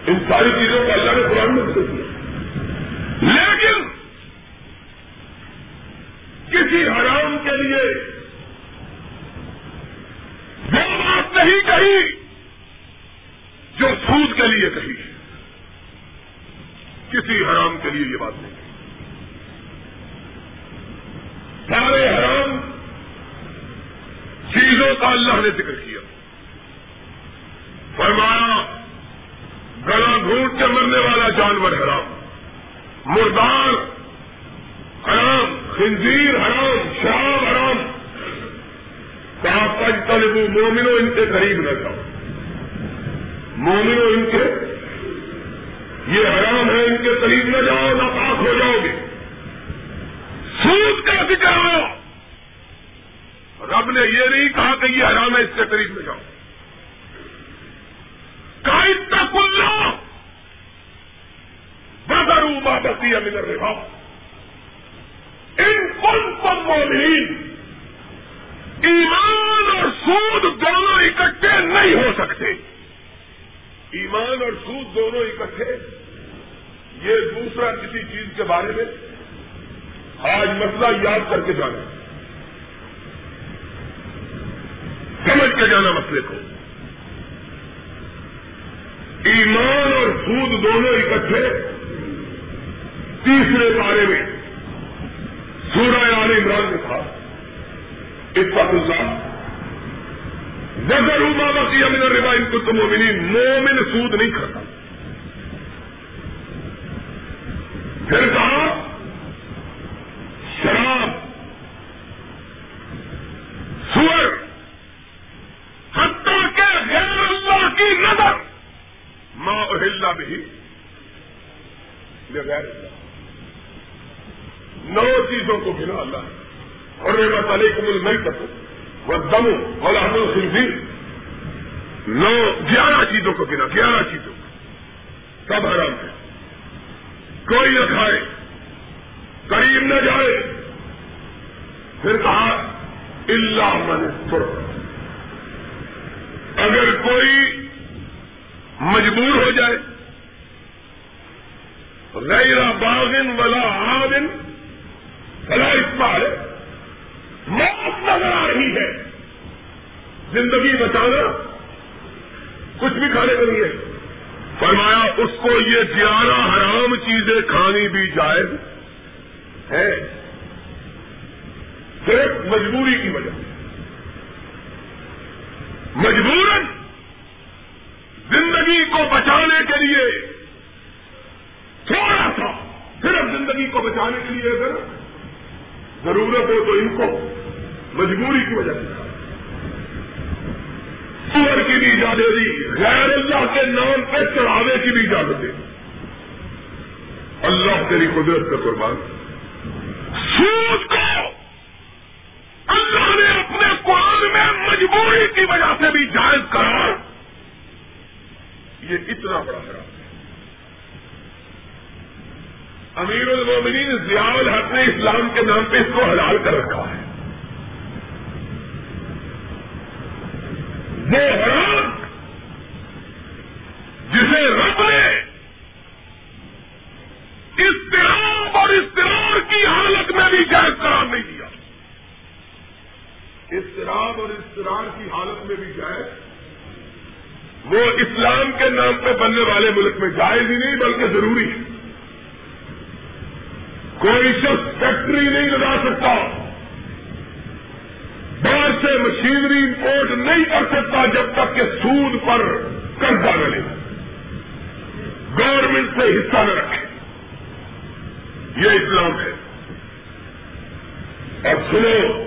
[SPEAKER 1] ان ساری چیزوں کو اللہ نے قرآن میں کیا۔ لیکن کسی حرام کے لیے وہ بات نہیں کہی جو سود کے لیے کہی۔ کسی حرام کے لیے یہ بات نہیں سارے حرام چیزوں کا اللہ نے ذکر کیا فرمایا گلا گھونٹ کے مرنے والا جانور حرام مردار حرام خنزیر حرام، شراب حرام۔ پنج طلب مومنو ان کے قریب نہ جاؤ۔ مومنو ان کے، یہ حرام ہے، ان کے قریب نہ جاؤ، نہ پاک ہو جاؤ گے۔ سود کا ذکر ہو۔ رب نے یہ نہیں کہا کہ یہ حرام ہے، اس کے قریب میں جاؤ۔ قائد تک اللہ۔ بدر بابسی امن رہا مومنین ایمان اور سود دونوں اکٹھے نہیں ہو سکتے. ایمان اور سود دونوں اکٹھے. یہ دوسرا کسی چیز کے بارے میں آج مسئلہ یاد کر کے جانا. سمجھ کے جانا مسئلے کو. ایمان اور سود دونوں اکٹھے. تیسرے بارے میں سورہ آل عمران میں تھا۔ اتفاق اللہ نظر ماما وسیع امین ربا ان کو تم مومنی مومن سود نہیں کھاتا۔ پھر کہا شراب سور حتیٰ کے غیر اللہ کی نظر ماں اہل بھی غیر اللہ نو چیزوں کو گنا اللہ اور میرا تعلیم نہیں کرتے وہ دم اور ہم خنزیر نو گیارہ چیزوں کو گنا گیارہ چیزوں کو سب حرام ہے کوئی نہ کھائے قریب نہ جائے پھر کہا اللہ من سر اگر کوئی مجبور ہو جائے غیر باغن ولا آدن فلا اسمال موت نظر آ رہی ہے زندگی بچانا کچھ بھی کھانے کے لیے فرمایا اس کو یہ گیارہ حرام چیزیں کھانی بھی جائز ہے صرف مجبوری کی وجہ سے مجبوراً زندگی کو بچانے کے لیے تھوڑا سا صرف زندگی کو بچانے کے لیے اگر ضرورت ہو تو ان کو مجبوری کی وجہ سے سور کی بھی اجازت دی غیر اللہ کے نام پہ چڑھاوے کی بھی اجازت دی اللہ تیری قدرت کا قربان سود کو اللہ نے اپنے قرآن میں مجبوری کی وجہ سے بھی جائز کرا یہ اتنا بڑا خراب ہے امیر المومنین ضیاء الحق نے اسلام کے نام پہ اس کو حلال کر رکھا ہے۔ وہ حرام جسے رب نے استراب اور استرار کی حالت میں بھی جائز قرار نہیں دیا۔ استراب اور استرار کی حالت میں بھی جائز۔ وہ اسلام کے نام پہ بننے والے ملک میں جائز ہی نہیں، بلکہ ضروری ہے۔ کوئی شخص فیکٹری نہیں لگا سکتا۔ باہر سے مشینری امپورٹ نہیں کر سکتا جب تک کہ سود پر قرضہ نہ لے۔ گورنمنٹ سے حصہ نہ رکھے۔ یہ اسلام ہے۔ اور سنو،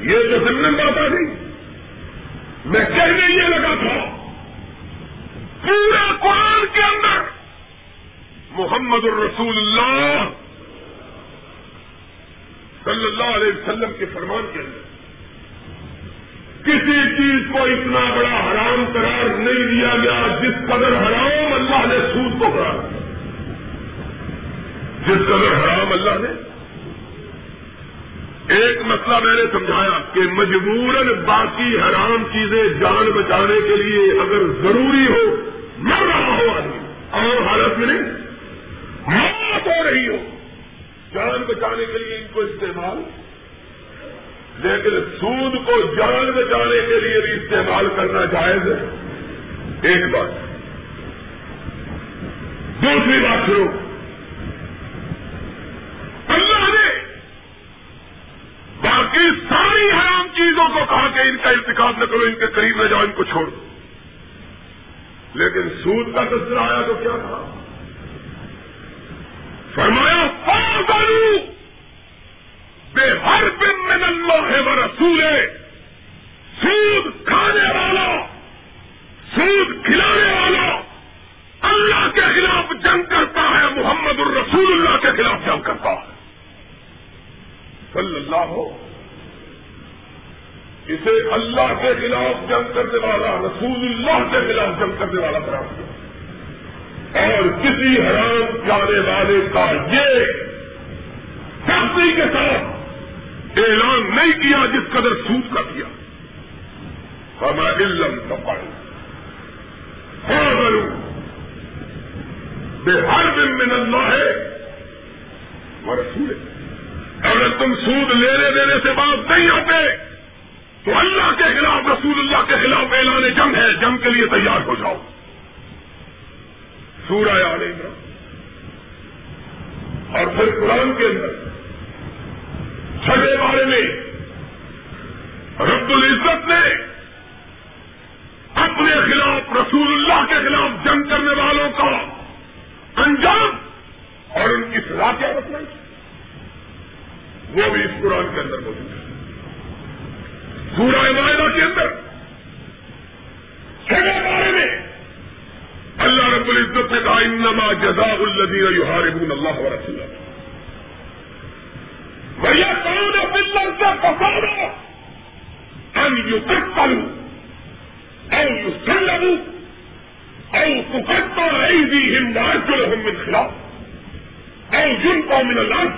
[SPEAKER 1] یہ تو ضمن بات آ گئی میں کہنے یہ لگا تھا، پورے قرآن کے اندر محمد الرسول اللہ صلی اللہ علیہ وسلم کے فرمان کے اندر کسی چیز کو اتنا بڑا حرام قرار نہیں دیا گیا جس قدر حرام اللہ نے سود کو قرار دیا۔ جس قدر حرام اللہ نے۔ ایک مسئلہ میں نے سمجھایا کہ مجبوراً باقی حرام چیزیں جان بچانے کے لیے اگر ضروری ہو، مر رہا ہو آدمی۔ اور حالت میں نہیں۔ موت ہو رہی ہو۔ جان بچانے کے لیے ان کو استعمال، لیکن سود کو جان بچانے کے لیے بھی استعمال کرنا جائز ہے۔ ایک بات۔ دوسری بات سنو اللہ نے باقی ساری حرام چیزوں کو کہا کہ ان کا انتخاب نہ کرو، ان کے قریب نہ جاؤ، ان کو چھوڑ دو لیکن سود کا تذکرہ آیا تو کیا تھا فرمایا فاضلو بے ہر بن من اللہ ہے وہ رسول سود کھانے والا، سود کھلانے والا اللہ کے خلاف جنگ کرتا ہے، محمد الرسول اللہ کے خلاف جنگ کرتا ہے۔ صلی اللہ۔ ہو اسے اللہ کے خلاف جنگ کرنے والا، رسول اللہ کے خلاف جنگ کرنے والا قرار دیا اور کسی حرام جانے والے کا یہ سختی کے ساتھ اعلان نہیں کیا جس قدر سود کا کیا۔ ہمارا علم سفائی ہاں بے ہر دن میں اللہ ہے وہ اگر تم سود لینے دینے سے بات نہیں آتے، تو اللہ کے خلاف، رسول اللہ کے خلاف اعلان جنگ ہے۔ جنگ کے لیے تیار ہو جاؤ۔ سورہ آل عمران اور پھر قرآن کے اندر چھٹے بارے میں رب العزت نے اپنے خلاف رسول اللہ کے خلاف جنگ کرنے والوں کا انجام اور ان کی سزا کیا بتلائی۔ وہ بھی اس قرآن کے اندر موجود ہے۔ سورہ معاہدہ کے اندر انما جزاء الذين يحاربون الله ورسوله. ويقعون في الارض كفارا ان يقتلوا او يسلبوا او تقطع ايديهم وارجلهم من خلاف او يلقوا من الارض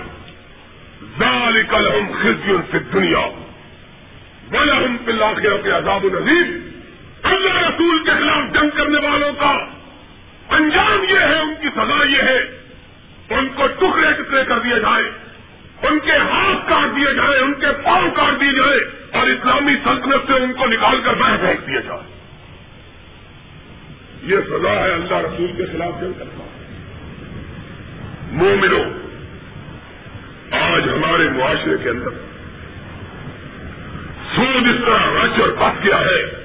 [SPEAKER 1] ذلك لهم خزي في الدنيا ولهم في الاخره عذاب عظيم اللہ رسول کے خلاف جنگ کرنے والوں کا انجام یہ ہے، ان کی سزا یہ ہے۔ ان کو ٹکڑے ٹکڑے کر دیے جائے ان کے ہاتھ کاٹ دیے جائے ان کے پاؤں کاٹ دیے جائے اور اسلامی سلطنت سے ان کو نکال کر باہر پھینک دیا جائے یہ سزا ہے اللہ رسول کے خلاف جنگ کرنا۔ مومنو، آج ہمارے معاشرے کے اندر سود اس طرح رچ اور پس گیا ہے۔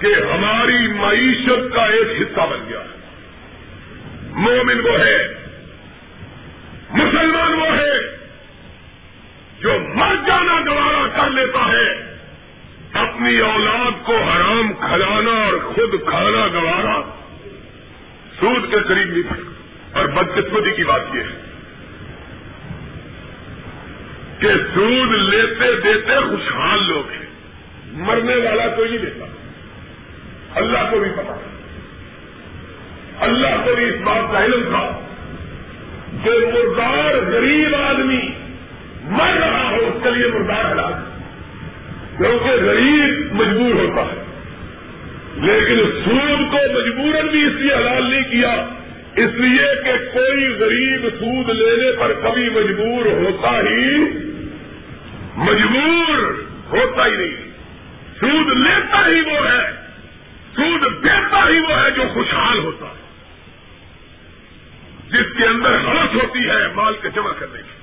[SPEAKER 1] کہ ہماری معیشت کا ایک حصہ بن گیا ہے۔ مومن وہ ہے، مسلمان وہ ہے جو مر جانا گوارا کر لیتا ہے، اپنی اولاد کو حرام کھلانا اور خود کھانا گوارا سود کے قریب نہیں پڑتا۔ اور بدقسمتی کی بات یہ ہے کہ سود لیتے دیتے خوشحال لوگ ہیں۔ مرنے والا کوئی نہیں دیتا اللہ کو بھی پتا۔ اللہ کو بھی اس بات کا علم تھا کہ مردار غریب آدمی مر رہا ہو، اس کے لیے مردار علاج کیونکہ غریب مجبور ہوتا ہے۔ لیکن سود کو مجبور بھی اس لیے حلال نہیں کیا، اس لیے کہ کوئی غریب سود لینے پر کبھی مجبور ہوتا ہی، مجبور ہوتا ہی نہیں۔ سود لیتا ہی وہ ہے۔ سود دیتا ہی وہ ہے جو خوشحال ہوتا ہے۔ جس کے اندر حوث ہوتی ہے، مال کے جمع کرنے کی۔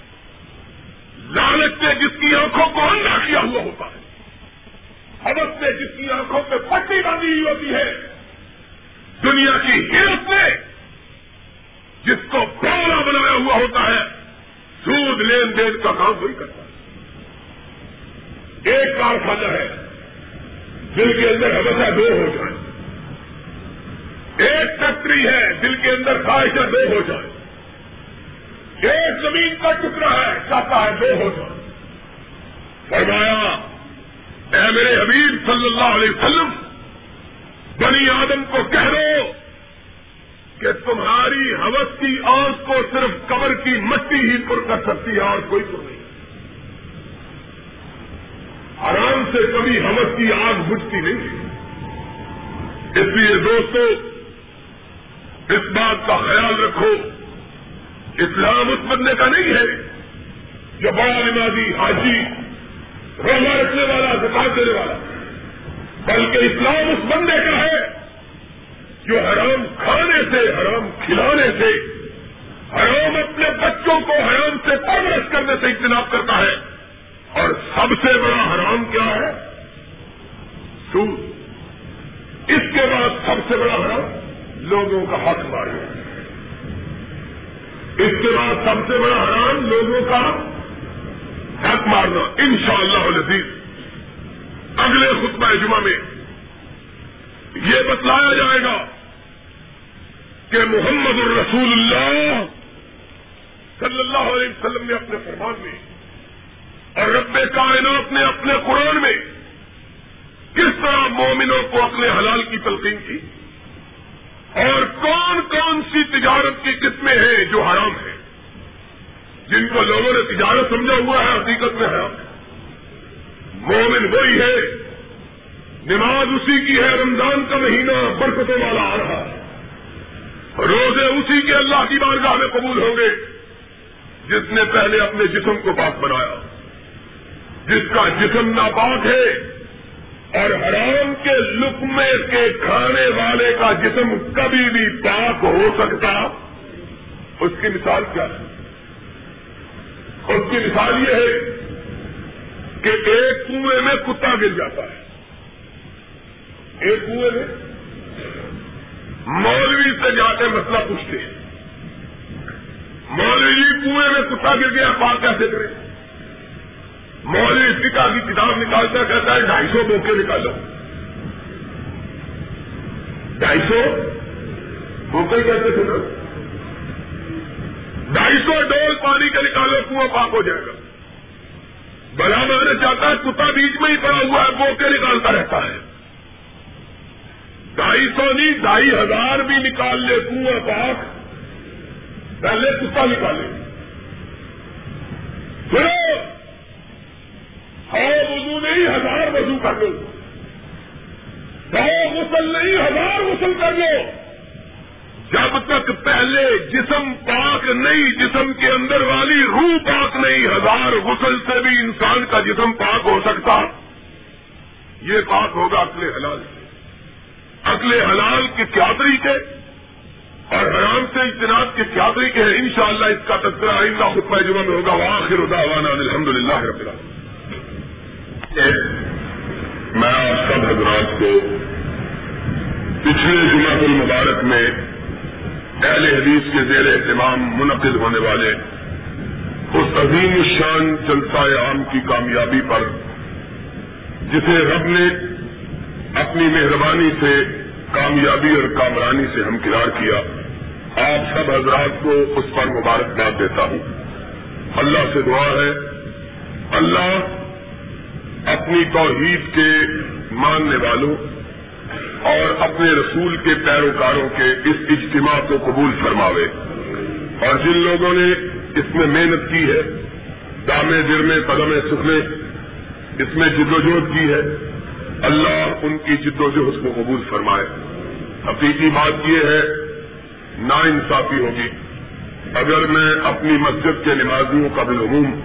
[SPEAKER 1] لالچ سے جس کی آنکھوں کو اندھا کیا ہوا ہوتا ہے۔ حوث سے جس کی آنکھوں پہ پٹی باندھی ہوئی ہوتی ہے۔ دنیا کی ہرت سے جس کو بولا بنایا ہوا ہوتا ہے، سود لین دین کا کام وہی کرتا ہے۔ ایک کارخانہ ہے دل کے اندر ہمیشہ دو ہو جائے۔ ایک فیکٹری ہے، دل کے اندر خواہشیں دو ہو جائے۔ ایک زمین کا ٹکڑا ہے، چاہتا ہے دو ہو جائے۔ فرمایا، اے میرے حبیب صلی اللہ علیہ وسلم، بنی آدم کو کہہ دو کہ تمہاری حوث کی آنکھ کو صرف قبر کی مٹی ہی پر کر سکتی ہے، اور کوئی پر نہیں۔ آرام سے کبھی حوث کی آگ بجتی نہیں۔ اس لیے دوستو اس بات کا خیال رکھو، اسلام اس بندے کا نہیں ہے جو بڑا نمازی، حاجی، روزہ رکھنے والا، زکات دینے والا، بلکہ اسلام اس بندے کا ہے جو حرام کھانے سے، حرام کھلانے سے، حرام اپنے بچوں کو حرام سے پرورش کرنے سے اجتناب کرتا ہے۔ اور سب سے بڑا حرام کیا ہے؟ سود۔ اس کے بعد سب سے بڑا حرام لوگوں کا حق مارنا اس کے بعد سب سے بڑا حرام لوگوں کا حق مارنا ان شاء اللہ اگلے خطبہ جمعہ میں یہ بتلایا جائے گا کہ محمد الرسول اللہ صلی اللہ علیہ وسلم نے اپنے فرمان میں اور رب کائنات نے اپنے قرآن میں کس طرح مومنوں کو اپنے حلال کی تلقین کی؟ اور کون کون سی تجارت کی قسمیں ہیں جو حرام ہیں؟ جن کو لوگوں نے تجارت سمجھا ہوا ہے، حقیقت میں حرام ہے۔ مومن وہی ہے، نماز اسی کی ہے، رمضان کا مہینہ برکتوں والا آ رہا ہے۔ روزے اسی کے اللہ کی بارگاہ میں قبول ہوں گے۔ جس نے پہلے اپنے جسم کو پاک بنایا، جس کا جسم ناپاک ہے اور حرام کے لکمے کے کھانے والے کا جسم کبھی بھی پاک ہو سکتا۔ اس کی مثال کیا ہے؟ اس کی مثال یہ ہے کہ ایک کنویں میں کتا گر جاتا ہے۔ ایک کنویں میں مولوی سے جا کے مسئلہ پوچھتے ہیں۔ مولوی جی کنویں میں کتا گر گیا پاک کیسے کرے مولوی فکا کی کتاب نکالتا کہتا ہے ڈھائی سو موقع نکالو۔ ڈھائی سو موقع کہتے تھے ڈھائی سو ڈول پانی کا نکالو، کنواں پاک ہو جائے گا۔ بلا میں چاہتا ہے کتا بیچ میں ہی پڑا ہوا ہے، موقع نکالتا رہتا ہے۔ ڈھائی سو نہیں، ڈھائی ہزار بھی نکال لے، کنواں پاک۔ پہلے کتا نکالے۔ سنو سو وضو نہیں، ہزار وضو کر لو۔ سو غسل نہیں، ہزار غسل کر لو۔ جب تک پہلے جسم پاک نہیں، جسم کے اندر والی روح پاک نہیں، ہزار غسل سے بھی انسان کا جسم پاک ہو سکتا۔ یہ پاک ہوگا اگلے حلال سے۔ اگلے حلال کے کیا طریقے؟ اور حرام سے اجتناب کے کیا طریقے ہیں؟ انشاءاللہ اس کا تذکرہ آئندہ خطبہ جمعہ میں ہوگا۔ واخر دعوانا الحمد للہ رب میں آپ سب حضرات کو پچھلے جمعہ المبارک میں اہل حدیث کے زیر اہتمام منعقد ہونے والے اس عظیم شان جلسہ عام کی کامیابی پر، جسے رب نے اپنی مہربانی سے کامیابی اور کامرانی سے ہمکنار کیا، آپ سب حضرات کو اس پر مبارکباد دیتا ہوں۔ اللہ سے دعا ہے، اللہ اپنی توحید کے ماننے والوں اور اپنے رسول کے پیروکاروں کے اس اجتماع کو قبول فرماوے۔ اور جن لوگوں نے اس میں محنت کی ہے، دامے درمے قدم سکھنے اس میں جد کی ہے، اللہ ان کی جد و جہد کو قبول فرمائے۔ حقیقی بات یہ ہے نا انصافی ہوگی۔ اگر میں اپنی مسجد کے نمازیوں کا بالعموم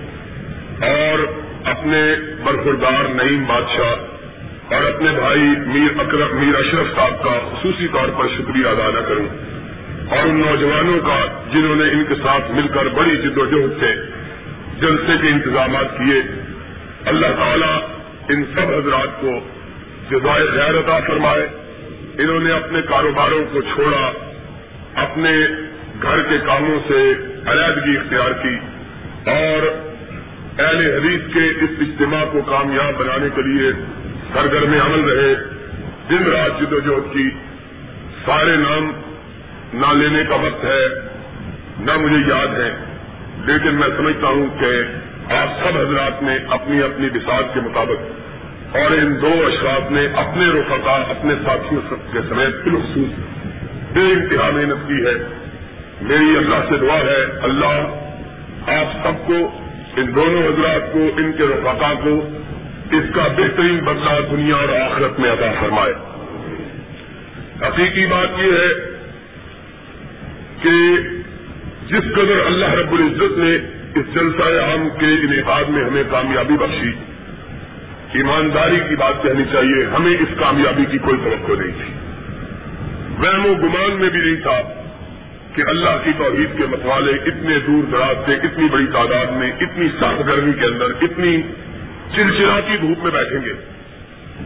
[SPEAKER 1] اور اپنے برخوردار نعیم بادشاہ اور اپنے بھائی میر اکرم میر اشرف صاحب کا خصوصی طور پر شکریہ ادا نہ کروں اور ان نوجوانوں کا جنہوں نے ان کے ساتھ مل کر بڑی جد و جہد سے جلسے کے انتظامات کیے، اللہ تعالیٰ ان سب حضرات کو جزائے خیر عطا فرمائے۔ انہوں نے اپنے کاروباروں کو چھوڑا، اپنے گھر کے کاموں سے علیحدگی اختیار کی اور اہل حدیث کے اس اجتماع کو کامیاب بنانے کے لیے سرگرم عمل رہے۔ دن رات جد و جہد کی سارے نام نہ لینے کا وقت ہے، نہ مجھے یاد ہے۔ لیکن میں سمجھتا ہوں کہ آپ سب حضرات نے اپنی اپنی بساط کے مطابق اور ان دو اشراف نے اپنے رفقا، اپنے ساتھیوں کے سمیت بالخصوص بے انتہا محنت کی ہے۔ میری اللہ سے دعا ہے، اللہ آپ سب کو ان دونوں حضرات کو، ان کے رفقا کو اس کا بہترین بدلا دنیا اور آخرت میں ادا فرمائے۔ حقیقی بات یہ ہے کہ جس قدر اللہ رب العزت نے اس جلسہ عام کے انعقاد میں ہمیں کامیابی بخشی، ایمانداری کی بات کہنی چاہیے، ہمیں اس کامیابی کی کوئی توقع نہیں تھی۔ وہم و گمان میں بھی نہیں تھا۔ کہ اللہ کی توحید کے متوالے اتنے دور دراز سے، اتنی بڑی تعداد میں، اتنی سخت گرمی کے اندر، اتنی چلچلاتی دھوپ میں بیٹھیں گے۔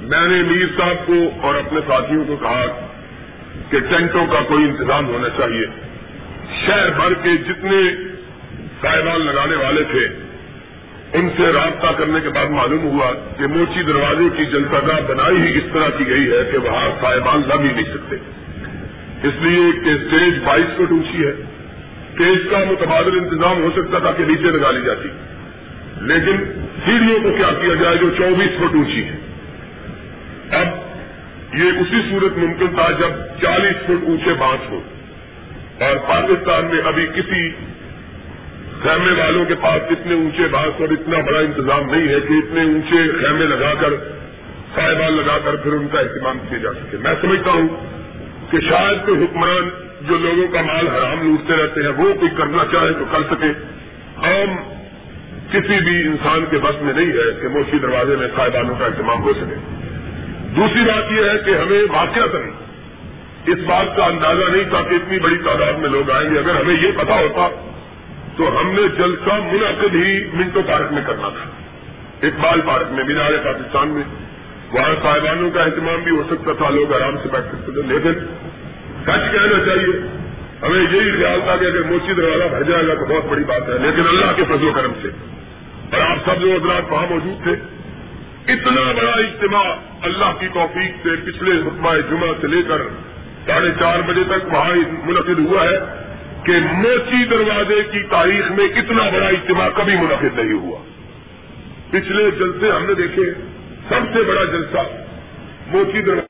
[SPEAKER 1] میں نے میر صاحب کو اور اپنے ساتھیوں کو کہا کہ ٹینٹوں کا کوئی انتظام ہونا چاہیے۔ شہر بھر کے جتنے صاحبان لگانے والے تھے، ان سے رابطہ کرنے کے بعد معلوم ہوا کہ موچی دروازے کی جنتا بنائی ہی اس طرح کی گئی ہے کہ وہاں صاحبان لگ ہی نہیں سکتے۔ اس لیے کہ اسٹیج بائیس فٹ اونچی ہے۔ اسٹیج کا متبادل انتظام ہو سکتا تھا کہ نیچے لگا لی جاتی۔ لیکن سیڑھیوں کو کیا کیا جائے جو چوبیس فٹ اونچی ہے۔ اب یہ اسی صورت ممکن تھا جب چالیس فٹ اونچے بانس ہو اور پاکستان میں ابھی کسی خیمے والوں کے پاس اتنے اونچے بانس اور اتنا بڑا انتظام نہیں ہے کہ اتنے اونچے خیمے لگا کر صاحبان لگا کر پھر ان کا اہتمام کیا جا سکے۔ میں سمجھتا ہوں کہ شاید کوئی حکمران جو لوگوں کا مال حرام لوٹتے رہتے ہیں، وہ کوئی کرنا چاہے تو کر سکے۔ عام کسی بھی انسان کے بس میں نہیں ہے کہ موسی دروازے میں صاحبانوں کا اہتمام ہو سکے۔ دوسری بات یہ ہے کہ ہمیں واقعہ کریں۔ اس بات کا اندازہ نہیں تھا کہ اتنی بڑی تعداد میں لوگ آئیں گے۔ اگر ہمیں یہ پتا ہوتا تو ہم نے جلسہ منعقد ہی منٹو پارک میں کرنا تھا۔ اقبال پارک میں، مینار پاکستان میں۔ وہاں صاحبانوں کا اہتمام بھی ہو سکتا تھا، لوگ آرام سے بیٹھ سکتے تھے، لیکن سچ کہنا چاہیے، ہمیں یہی خیال تھا کہ اگر موچی دروازہ بھر جائے گا تو بہت بڑی بات ہے، لیکن اللہ کے فضل و کرم سے۔ اور آپ سب جو حضرات وہاں موجود تھے، اتنا بڑا اجتماع اللہ کی توفیق سے پچھلے حکمہ جمعہ سے لے کر ساڑھے چار بجے تک وہاں منعقد ہوا ہے کہ موچی دروازے کی تاریخ میں اتنا بڑا اجتماع کبھی منعقد نہیں ہوا۔ پچھلے جلسے ہم نے دیکھے سب سے بڑا جلسہ موچی دروازے